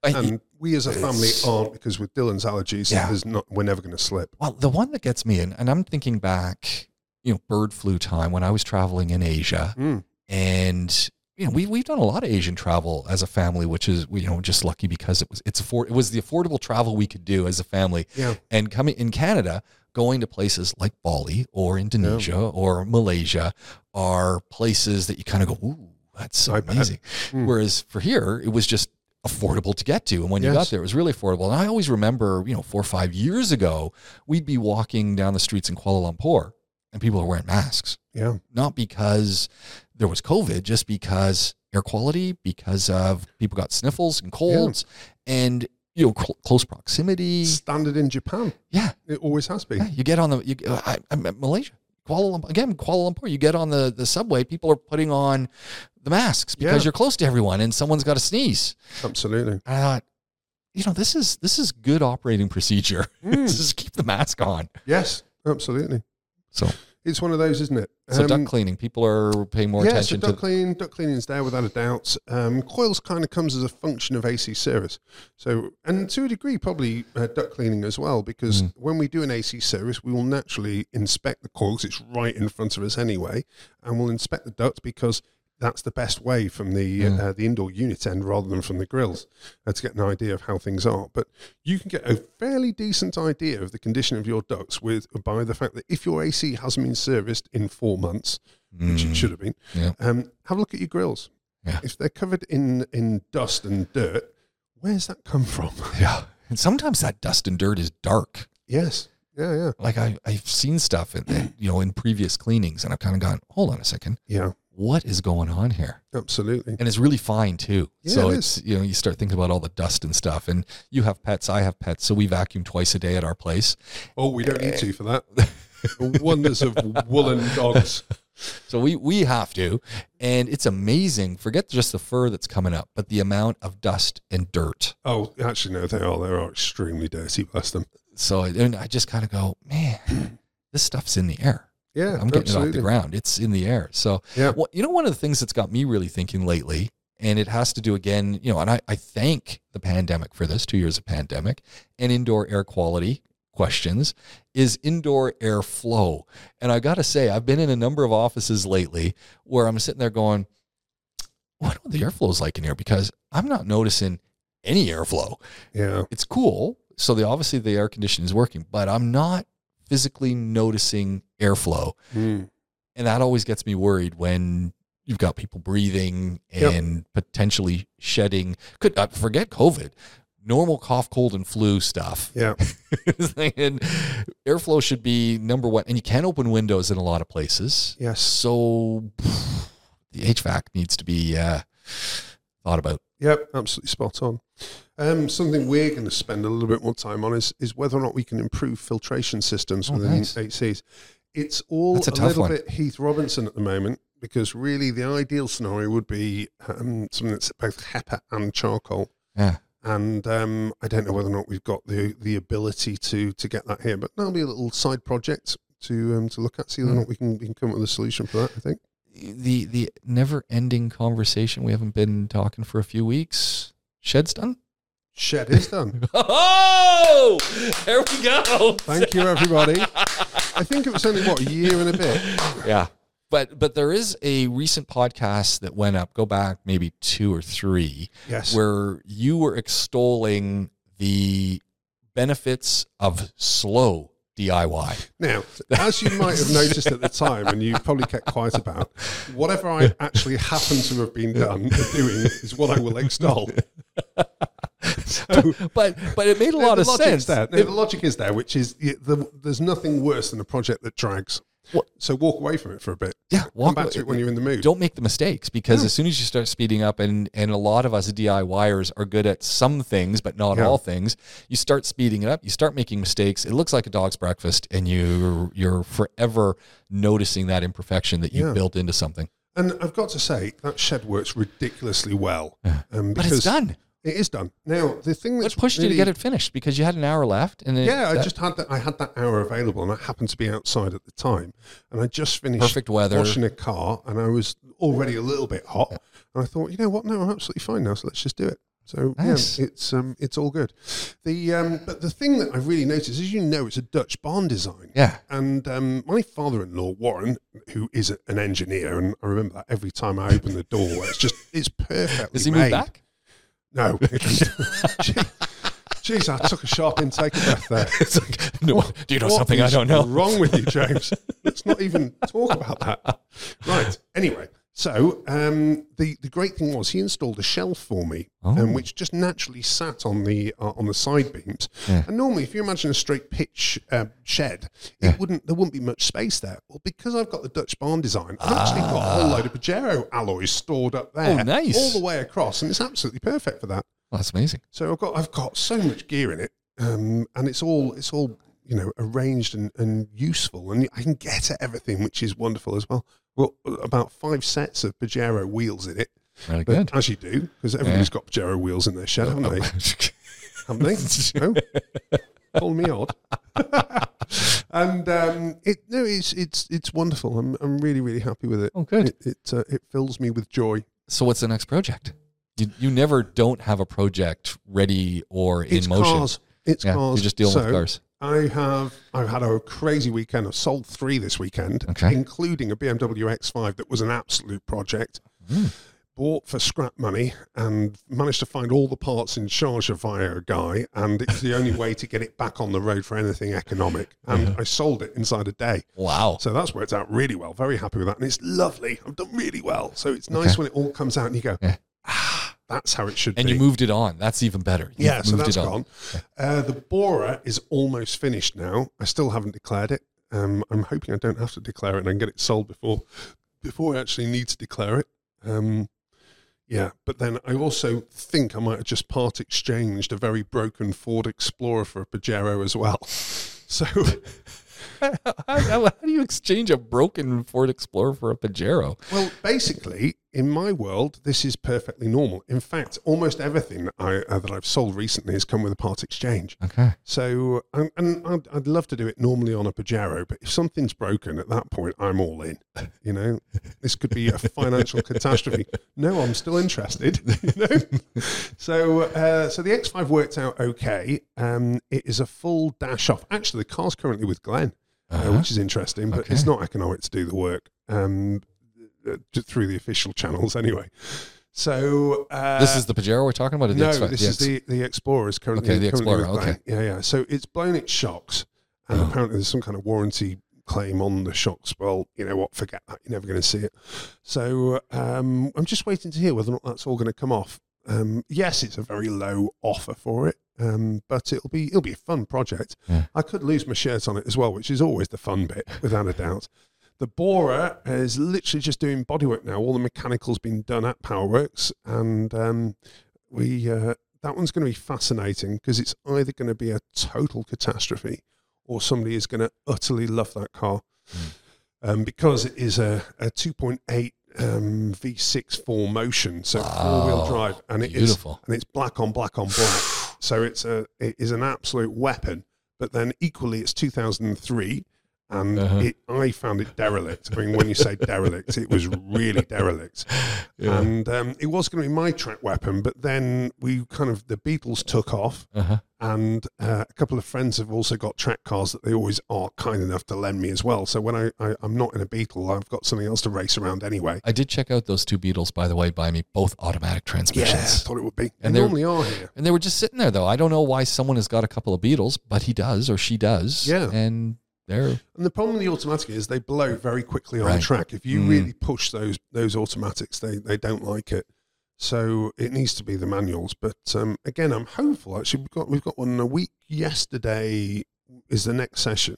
and we as a family aren't because with Dylan's allergies, Yeah. there's not we're never going to slip. well, the one that gets me in, and I'm thinking back, you know, bird flu time when I was traveling in Asia, Mm. and you know, we we've done a lot of Asian travel as a family, which is you know just lucky because it was it's afford it was the affordable travel we could do as a family. Yeah, and coming in Canada, going to places like Bali or Indonesia or Malaysia are places that you kind of go, ooh, that's so I amazing. Mm. Whereas for here, it was just affordable to get to. And when you got there, it was really affordable. And I always remember, you know, four or five years ago, we'd be walking down the streets in Kuala Lumpur and people are wearing masks, yeah, not because there was COVID, just because air quality, because of people got sniffles and colds. And you know cl- close proximity. Standard in Japan. Yeah, It always has been. yeah. You get on the you, I, I'm at Malaysia, Kuala Lumpur again, Kuala Lumpur. You get on the the subway. People are putting on the masks because Yeah. you're close to everyone, and someone's got to sneeze. Absolutely. I thought, you know, this is this is good operating procedure. Mm. Just keep the mask on. Yes, absolutely. So It's one of those, isn't it? so duct Um, cleaning. People are paying more yeah, attention so duct to. cleaning, duct cleaning is there without a doubt. Um, coils kind of comes as a function of AC service. So, and to a degree, probably uh, duct cleaning as well, because Mm. when we do an AC service, we will naturally inspect the coils. It's right in front of us anyway, and we'll inspect the duct because that's the best way from the Mm. uh, the indoor unit end rather than from the grills uh, to get an idea of how things are. But you can get a fairly decent idea of the condition of your ducts with by the fact that if your AC hasn't been serviced in four months, which Mm, it should have been, yeah. um, have a look at your grills. Yeah. If they're covered in in dust and dirt, where's that come from? Yeah. And sometimes that dust and dirt is dark. yes. Yeah, yeah, Like I, I've seen stuff in, you know, in previous cleanings and I've kind of gone, hold on a second. yeah. What is going on here? Absolutely. And it's really fine too. Yeah, so it it's, you know, you start thinking about all the dust and stuff and you have pets. I have pets. So we vacuum twice a day at our place. Oh, we don't need to for that. The wonders of woolen dogs. So we, we have to, and it's amazing. Forget just the fur that's coming up, but the amount of dust and dirt. Oh, actually, no, they are. They are extremely dirty. Bless them. So and I just kind of go, man, this stuff's in the air. Yeah, I'm getting it off the ground. It's in the air. So, Yeah. well, you know, one of the things that's got me really thinking lately, and it has to do again, you know, and I, I thank the pandemic for this two years of pandemic and indoor air quality questions is indoor air flow. And I got to say, I've been in a number of offices lately where I'm sitting there going, what are the airflows like in here? Because I'm not noticing any airflow Yeah, it's cool. So the obviously the air conditioning is working, but I'm not physically noticing airflow, Mm. and that always gets me worried when you've got people breathing Yep. and potentially shedding. Could uh, forget COVID, normal cough, cold, and flu stuff. yeah, and airflow should be number one, and you can't open windows in a lot of places. yes, So the HVAC needs to be uh, thought about. Yep, absolutely spot on. Um, something we're going to spend a little bit more time on is, is whether or not we can improve filtration systems Oh, within nice. HCs. It's all That's a a, little one. bit Heath Robinson at the moment because really the ideal scenario would be um, something that's both HEPA and charcoal. Yeah. and um, I don't know whether or not we've got the the ability to to get that here, but that'll be a little side project to um, to look at, see whether or Hmm. not we can we can come up with a solution for that. I think. The the never ending conversation. We haven't been talking for a few weeks. Shed's done. Shed is done. Oh, there we go. Thank you, everybody. I think it was only what a year and a bit. Yeah. But but there is a recent podcast that went up. Go back maybe two or three, Yes. where you were extolling the benefits of slow DIY. Now, as you might have noticed at the time, and you probably kept quiet about, whatever I actually happen to have been done doing is what I will extol. So, But but it made a lot the of sense. There. No, It- the logic is there, which is the, there's nothing worse than a project that drags. What- So walk away from it for a bit. yeah, Come back to it when you're in the mood. don't make the mistakes because Yeah. as soon as you start speeding up and and a lot of us DIYers are good at some things but not Yeah. all things you start speeding it up you start making mistakes it looks like a dog's breakfast and you you're forever noticing that imperfection that you Yeah. built into something And I've got to say, that shed works ridiculously well. Um, but it's done It is done. Now, the thing that's pushed you to get it finished because you had an hour left and Yeah, I that- just had that. I had that hour available, and I happened to be outside at the time. And I just finished perfect weather washing a car, and I was already a little bit hot. And I thought, you know what? No, I'm absolutely fine now. So let's just do it. So Nice. yeah, it's um, it's all good. The um, but the thing that I really noticed, as you know, it's a Dutch barn design. yeah And um, my father-in-law Warren, who is a, an engineer, and I remember that every time I open the door, it's just it's perfectly does he made. move back No. Jeez, I took a sharp intake of breath there. it's like no do you know something I don't know Wrong with you, James? Let's not even talk about that. Right. Anyway, so um, the the great thing was he installed a shelf for me, Oh. um, which just naturally sat on the uh, on the side beams. Yeah. And normally, if you imagine a straight pitch uh, shed, Yeah. it wouldn't there wouldn't be much space there. Well, because I've got the Dutch barn design, I've actually got a whole load of Pajero alloys stored up there, Oh, nice. all the way across, and it's absolutely perfect for that. Well, that's amazing. So I've got I've got so much gear in it, um, and it's all it's all you know arranged and, and useful, and I can get at everything, which is wonderful as well. Well, about five sets of Pajero wheels in it, Really but good. as you do, because everybody's got Pajero wheels in their shed, haven't they? haven't they? No? Call me odd. and um, it no, it's it's it's wonderful. I'm I'm really really happy with it. oh, good. It it, uh, it fills me with joy. So what's the next project? You, you never don't have a project ready or in It's motion. cars. It's yeah, cars. you're just dealing So, with cars. I have I've had a crazy weekend. I've sold three this weekend, Okay. including a BMW X5 that was an absolute project. Mm. Bought for scrap money and managed to find all the parts in charge of via a guy, and it's the only way to get it back on the road for anything economic. And I sold it inside a day. Wow. So that's worked out really well. Very happy with that. And it's lovely. I've done really well. So it's nice Okay. when it all comes out and you go, Yeah. That's how it should And be. And you moved it on. That's even better. You yeah, so that's gone. Uh, the Bora is almost finished now. I still haven't declared it. Um, I'm hoping I don't have to declare it and I can get it sold before before I actually need to declare it. Um, yeah, but then I also think I might have just part exchanged a very broken Ford Explorer for a Pajero as well. So how, how- how do you exchange a broken Ford Explorer for a Pajero? Well, basically, in my world, this is perfectly normal. In fact, almost everything that, I, uh, that I've sold recently has come with a part exchange. Okay. So, and, and I'd, I'd love to do it normally on a Pajero, but if something's broken at that point, I'm all in. You know, this could be a financial catastrophe. No, I'm still interested. You know, so uh, so the X5 worked out okay. Um, it is a full dash off. Actually, the car's currently with Glenn, uh, Uh-huh. which is interesting, but it's not economic to do the work. Um, uh, through the official channels, anyway. So uh, this is the Pajero we're talking about? No, X5? this The is the the Explorer is currently Okay, the Explorer, okay. Yeah, yeah. So it's blown its shocks, and Oh. apparently there's some kind of warranty claim on the shocks. Well, you know what? Forget that. You're never going to see it. So um, I'm just waiting to hear whether or not that's all going to come off. Um, yes, it's a very low offer for it, um, but it'll be it'll be a fun project. Yeah. I could lose my shirt on it as well, which is always the fun bit, without a doubt. The Bora is literally just doing bodywork now. All the mechanical's been done at Powerworks, and um, we uh, that one's going to be fascinating because it's either going to be a total catastrophe or somebody is going to utterly love that car um, because it is a, a 2.8 um, V6 four motion, so four wheel drive, and it is Beautiful. and it's black on black on black. so it's a it is an absolute weapon. But then equally, it's 2003, and Uh-huh. it, I found it derelict. I mean, when you say derelict, it was really derelict. Yeah. And um, it was going to be my track weapon, but then we kind of the Beetles took off, Uh-huh. and uh, a couple of friends have also got track cars that they always are kind enough to lend me as well. So when I, I I'm not in a Beetle, I've got something else to race around anyway. I did check out those two Beetles, by the way, by me, both automatic Yeah, transmissions. thought it would be. And they they're- normally are here. And they were just sitting there, though. I don't know why someone has got a couple of Beetles, but he does or she does. Yeah. And they're And the problem with the automatic is they blow very quickly on Right. track. If you Mm. really push those those automatics, they they don't like it. So it needs to be the manuals. But um, again, I'm hopeful. Actually, we've got we've got one a week. Yesterday is the next session,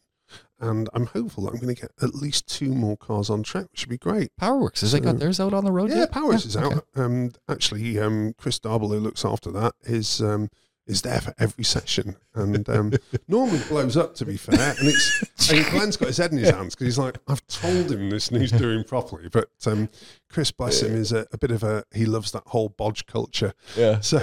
and I'm hopeful that I'm going to get at least two more cars on track, which would be great. Powerworks. Has they got theirs out on the road Yeah, yet? Powers is okay. out. Um, actually, um, Chris Darble, who looks after that, is um, is there for every session, and um, normally blows up. To be fair, and it's and Glenn's got his head in his hands because he's like, I've told him this, and he's doing properly. But um, Chris, bless him, is a, a bit of a he loves that whole bodge culture. Yeah. So,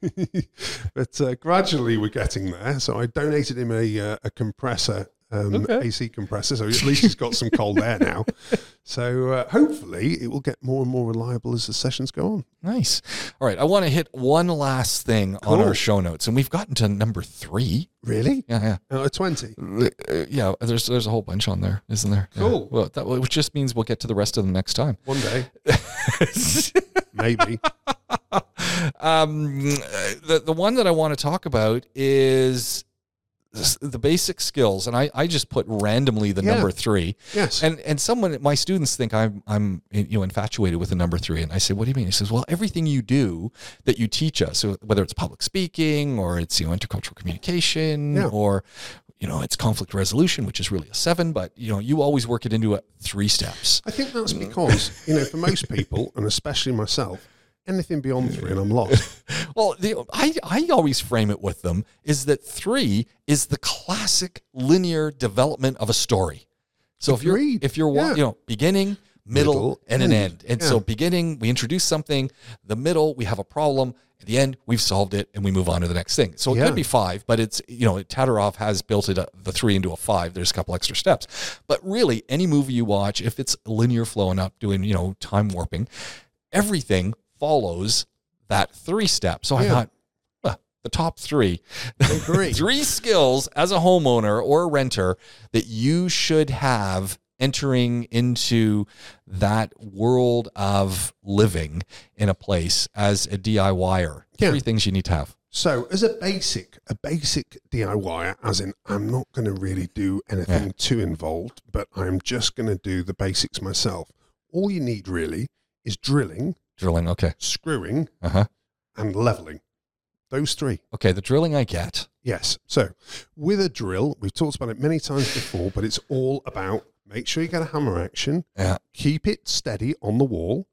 but uh, gradually we're getting there. So I donated him a uh, a compressor. Um, Okay. AC compressor, so at least he's got some cold air now. So uh, hopefully it will get more and more reliable as the sessions go on. Nice. All right. I want to hit one last thing on our show notes, and we've gotten to number three. Really? Yeah, Out of 20? yeah, Uh, yeah. There's there's a whole bunch on there, isn't there? Yeah. Cool. Well, that which just means we'll get to the rest of them next time. One day, maybe. um, the the one that I want to talk about is the basic skills, and I, I just put randomly the Yeah. number three. Yes. And and someone my students think I'm I'm you know infatuated with the number three, and I say, what do you mean? He says, well, everything you do that you teach us, whether it's public speaking or it's you know intercultural communication Yeah. or you know it's conflict resolution, which is really a seven, but you know you always work it into a three steps. I think that's because, you know, for most people, and especially myself, anything beyond three, and I'm lost. Well, the, I, I always frame it with them is that three is the classic linear development of a story. So if you're if you're Yeah. you know beginning, middle, Middle, and an end. end, and Yeah. so beginning we introduce something, the middle we have a problem, at the end we've solved it, and we move on to the next thing. So it Yeah. could be five, but it's you know Todorov has built it uh, the three into a five. There's a couple extra steps, but really any movie you watch, if it's linear flow and not doing you know time warping, everything follows that three step. So I Yeah. thought. "Huh, The top three, three skills as a homeowner or a renter that you should have entering into that world of living in a place as a DIYer. Yeah. Three things you need to have. So, as a basic, a basic DIY, as in, I'm not going to really do anything too involved, but I'm just going to do the basics myself. All you need really is drilling, Drilling, okay. screwing, Uh huh. and leveling. Those three. Okay, the drilling I get. Yes. So, with a drill, we've talked about it many times before, but it's all about make sure you get a hammer action, Yeah. keep it steady on the wall,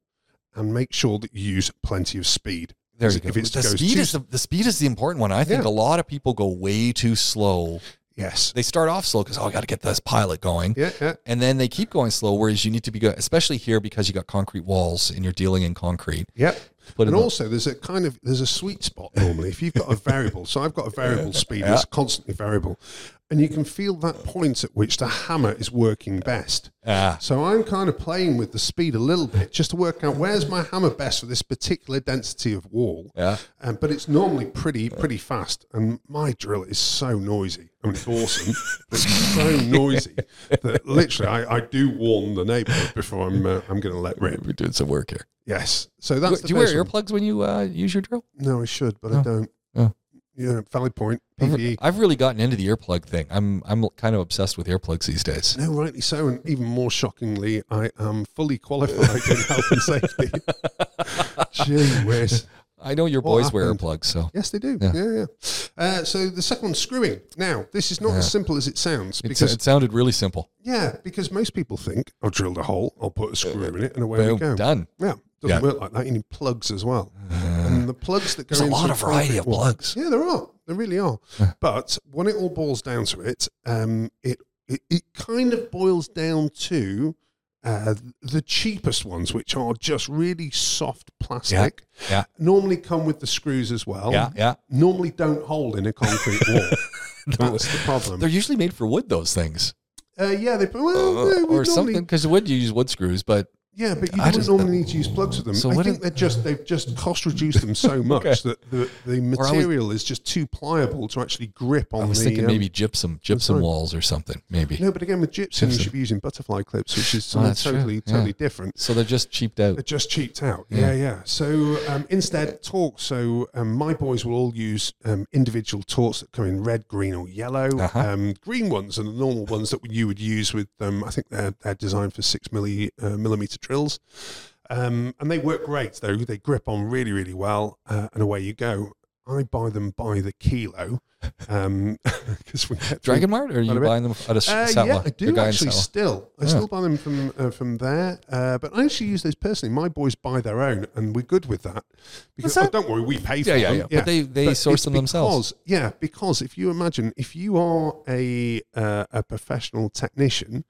and make sure that you use plenty of speed. There you go. it's- the speed too is the, the speed is the important one. I think Yeah. a lot of people go way too slow. Yes. They start off slow because oh, I got to get this pilot going. Yeah, yeah. And then they keep going slow, whereas you need to be good, especially here because you got concrete walls and you're dealing in concrete. Yep. Put and in the- also, there's a kind of there's a sweet spot normally if you've got a variable. So I've got a variable speed that's constantly variable, and you can feel that point at which the hammer is working best. Ah, So I'm kind of playing with the speed a little bit just to work out where's my hammer best for this particular density of wall. yeah. Um, but it's normally pretty pretty fast, and my drill is so noisy. I mean, it's awesome, but it's so noisy that literally I, I do warn the neighbourhood before I'm uh, I'm going to let rip. We're doing some work here. Yes, so that's Do you wear one. earplugs when you uh, use your drill? No, I should, but I don't. Oh. Yeah, valid point. I've, PPE. I've really gotten into the earplug thing. I'm I'm kind of obsessed with earplugs these days. No, rightly so, and even more shockingly, I am fully qualified in health and safety. Gee whiz. I know your boys wear earplugs, so Yes, they do. Yeah. Yeah, yeah. Uh, so the second one, screwing. Now, this is not Yeah. as simple as it sounds because it sounded really simple. yeah, because most people think I've drilled a hole, I'll put a screw in it, and away Boom, we go. done. Yeah, doesn't Yeah. work like that. You need plugs as well, and the plugs that go There's a lot of variety of wall- plugs. Yeah, there are. There really are. Yeah. But when it all boils down to it, um, it, it it kind of boils down to uh, the cheapest ones, which are just really soft plastic. yeah. Normally come with the screws as well. Yeah, yeah. Normally don't hold in a concrete wall. That's the problem. They're usually made for wood. Those things, Uh, yeah, they well, Uh, yeah, or normally- something. Because wood, you use wood screws, but Yeah, but you I don't normally need to use plugs with them. So I think they're just they've just cost reduced them so much Okay. that the, the I was- material is just too pliable to actually grip on I was the. thinking um, maybe gypsum, gypsum walls or something. Maybe. No, but again with gypsum, you should be using butterfly clips, which is Oh, something that's true. totally Yeah. totally different. So they're just cheaped out. They're just cheaped out. Yeah. Yeah, yeah. So um, instead, torque. So um, my boys will all use um, individual torques that come in red, green, or yellow. Uh-huh. Um, green ones are the normal ones that you would use with. Um, I think they're, they're designed for six milli, uh, millimeter drills, um, and they work great. Though they grip on really, really well, uh, and away you go. I buy them by the kilo because we get Dragon Mart, or are you Quite a bit. buying them at a uh, Setla? yeah, I do actually still. I Yeah. still buy them from uh, from there, uh, but I actually use those personally. My boys buy their own, and we're good with that. Because that? oh, don't worry, we pay for Yeah, yeah, them. yeah. But they they But source it's them themselves. because- Yeah, because if you imagine, if you are a uh, a professional technician,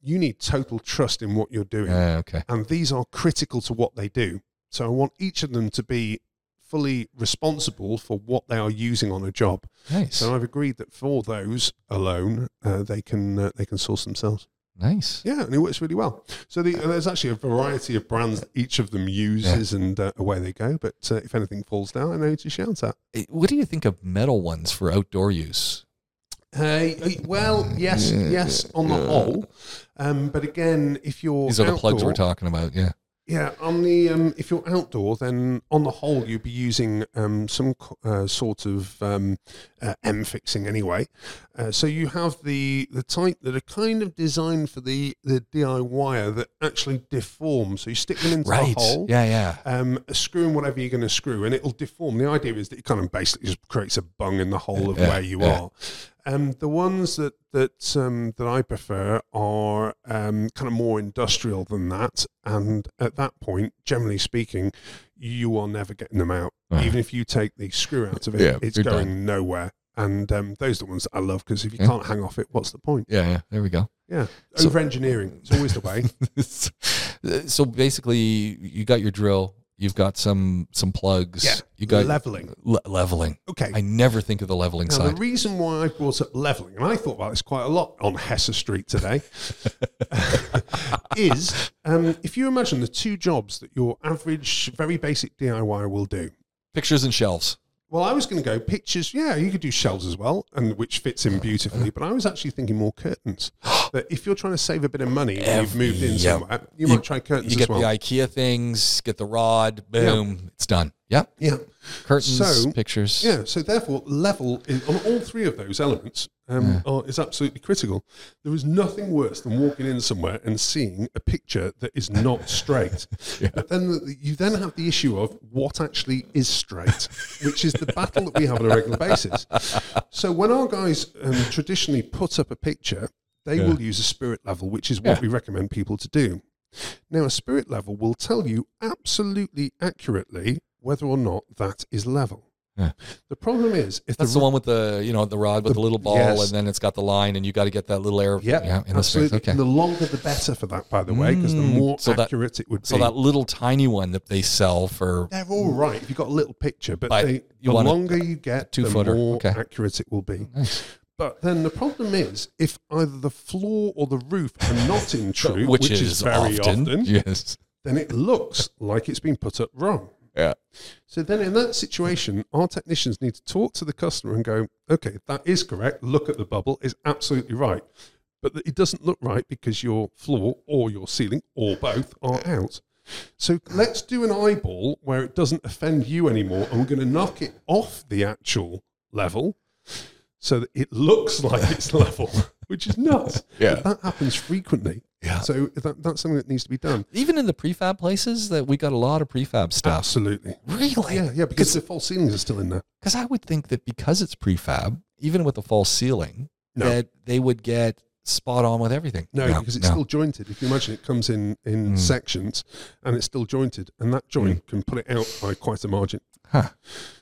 you need total trust in what you're doing, Yeah, okay. and these are critical to what they do. So I want each of them to be fully responsible for what they are using on a job. Nice. So I've agreed that for those alone, uh, they can uh, they can source themselves. nice. Yeah, and it works really well. So the, there's actually a variety of brands that each of them uses, and uh, away they go. But uh, if anything falls down, I know who to shout at. Eh, What do you think of metal ones for outdoor use? Uh, well, yes, yes, on the whole. Um, but again, if you're These are the plugs we're talking about. Yeah. Yeah, on the um, if you're outdoor, then on the whole you'd be using um, some uh, sort of um, uh, M fixing anyway. Uh, so you have the the type that are kind of designed for the the DIYer that actually deform. So you stick them into Right. a hole. Yeah, yeah. Um, screwing whatever you're going to screw, and it'll deform. The idea is that it kind of basically just creates a bung in the hole of Yeah, where you yeah. are. Um, the ones that that um, that I prefer are um, kind of more industrial than that, and at that point, generally speaking, you are never getting them out. Right. Even if you take the screw out of it, Yeah, it's going nowhere. And um, those are the ones that I love because if you Yeah. can't hang off it, what's the point? Yeah, yeah. There we go. Yeah, So- over engineering. It's always the way. so basically, you got your drill. You've got some some plugs. Yeah, You got leveling. le- leveling. Okay. I never think of the leveling Now, side. the reason why I brought up leveling, and I thought about this quite a lot on Hessa Street today, is um, if you imagine the two jobs that your average, very basic DIY will do. Pictures and shelves. Well, I was going to go pictures. Yeah, you could do shelves as well, and which fits in beautifully. But I was actually thinking more curtains. that if you're trying to save a bit of money and you've moved in Yeah. somewhere, you, You- might try curtains You get well. the IKEA things, get the rod, boom, it's done. Yep. yeah. Curtains, So, pictures. Yeah, so therefore, level is, on all three of those elements um, are, is absolutely critical. There is nothing worse than walking in somewhere and seeing a picture that is not straight. But then the, you then have the issue of what actually is straight, which is the battle that we have on a regular basis. So when our guys um, traditionally put up a picture, they Yeah. will use a spirit level, which is what Yeah. we recommend people to do. Now, a spirit level will tell you absolutely accurately whether or not that is level. Yeah. The problem is if That's the, the one with the you know the rod with the, The- little ball, yes. and then it's got the line, and you got to get that little air. yeah, yeah in the space. absolutely. Okay. And the longer the better for that, by the way, because the Mm, more so that- accurate it would So that little tiny one that they sell for they're all right if you've got a little picture, but, they, the want a- longer you get, the two-footer. more Okay. accurate it will be. Nice. But then the problem is if either the floor or the roof are not in true, which, is, very often, often, yes, then it looks like it's been put up wrong. yeah, So then, in that situation, our technicians need to talk to the customer and go, "Okay, that is correct. Look at the bubble; is absolutely right, but it doesn't look right because your floor or your ceiling or both are out." So let's do an eyeball where it doesn't offend you anymore, and we're going to knock it off the actual level so that it looks like it's level, which is nuts. Yeah. But that happens frequently. Yeah. So that, that's something that needs to be done. even in the prefab places that we got a lot of prefab stuff. Absolutely. Really? Yeah, yeah, because the false ceilings are still in there. Because I would think that because it's prefab, even with the false ceiling, No. that they would get spot on with everything. No, because it's no. still jointed. If you imagine it comes in in Mm. sections and it's still jointed, and that joint can put it out by quite a margin. Huh.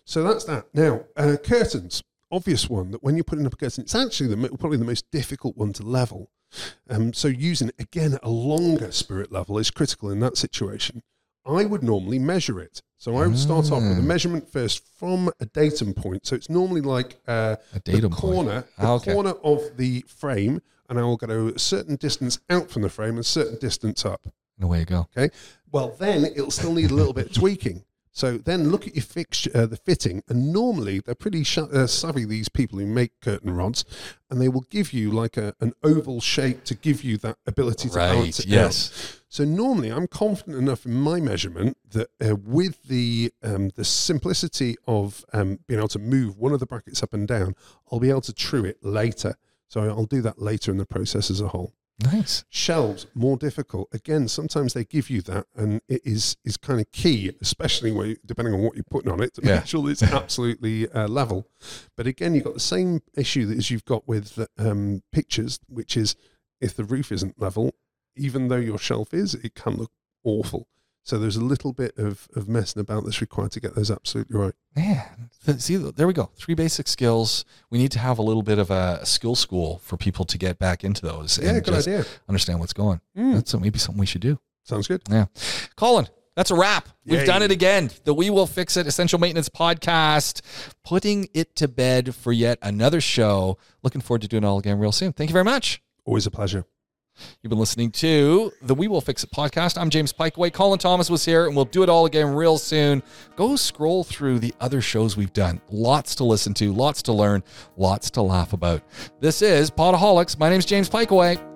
So that's that. Now, uh, curtains, obvious one that when you're putting up a curtain, it's actually the probably the most difficult one to level. Um, so using again a longer spirit level is critical in that situation. I would normally measure it. So I would start off with a Mm. measurement first from a datum point. So it's normally like uh, A datum the point. corner, the Ah, okay. corner of the frame, and I will go a certain distance out from the frame and a certain distance up. And away you go. Okay. Well, then it'll still need a little bit of tweaking. So then look at your fixture, uh, the fitting, and normally they're pretty sh- uh, savvy. These people who make curtain rods, and they will give you like a, an oval shape to give you that ability to Right. balance it Yes. out. So normally, I'm confident enough in my measurement that uh, with the um, the simplicity of um, being able to move one of the brackets up and down, I'll be able to true it later. So I'll do that later in the process as a whole Nice. shelves more difficult again sometimes they give you that and it is is kind of key especially where, depending on what you're putting on it to Yeah. make sure that it's absolutely uh, level but again you've got the same issue that as you've got with um, pictures which is if the roof isn't level even though your shelf is it can look awful so there's a little bit of, of messing about that's required to get those absolutely right Yeah. see, there we go. Three basic skills. We need to have a little bit of a skill school for people to get back into those yeah and good idea understand what's going. Mm, That's maybe something we should do. sounds good Yeah. Colin, that's a wrap. We've done it again. The We Will Fix It Essential Maintenance Podcast, putting it to bed for yet another show. Looking forward to doing it all again real soon. Thank you very much. always a pleasure You've been listening to the We Will Fix It podcast. I'm James Pikeway. Colin Thomas was here, and we'll do it all again real soon. Go scroll through the other shows we've done. Lots to listen to, lots to learn, lots to laugh about. This is Podaholics. My name's James Pikeway.